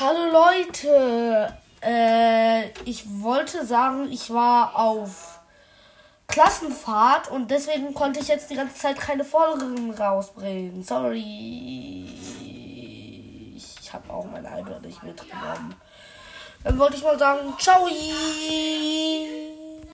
Hallo Leute, äh, ich wollte sagen, ich war auf Klassenfahrt und deswegen konnte ich jetzt die ganze Zeit keine Folgen rausbringen. Sorry. Ich habe auch mein iPad nicht mitgenommen. Dann wollte ich mal sagen, ciao.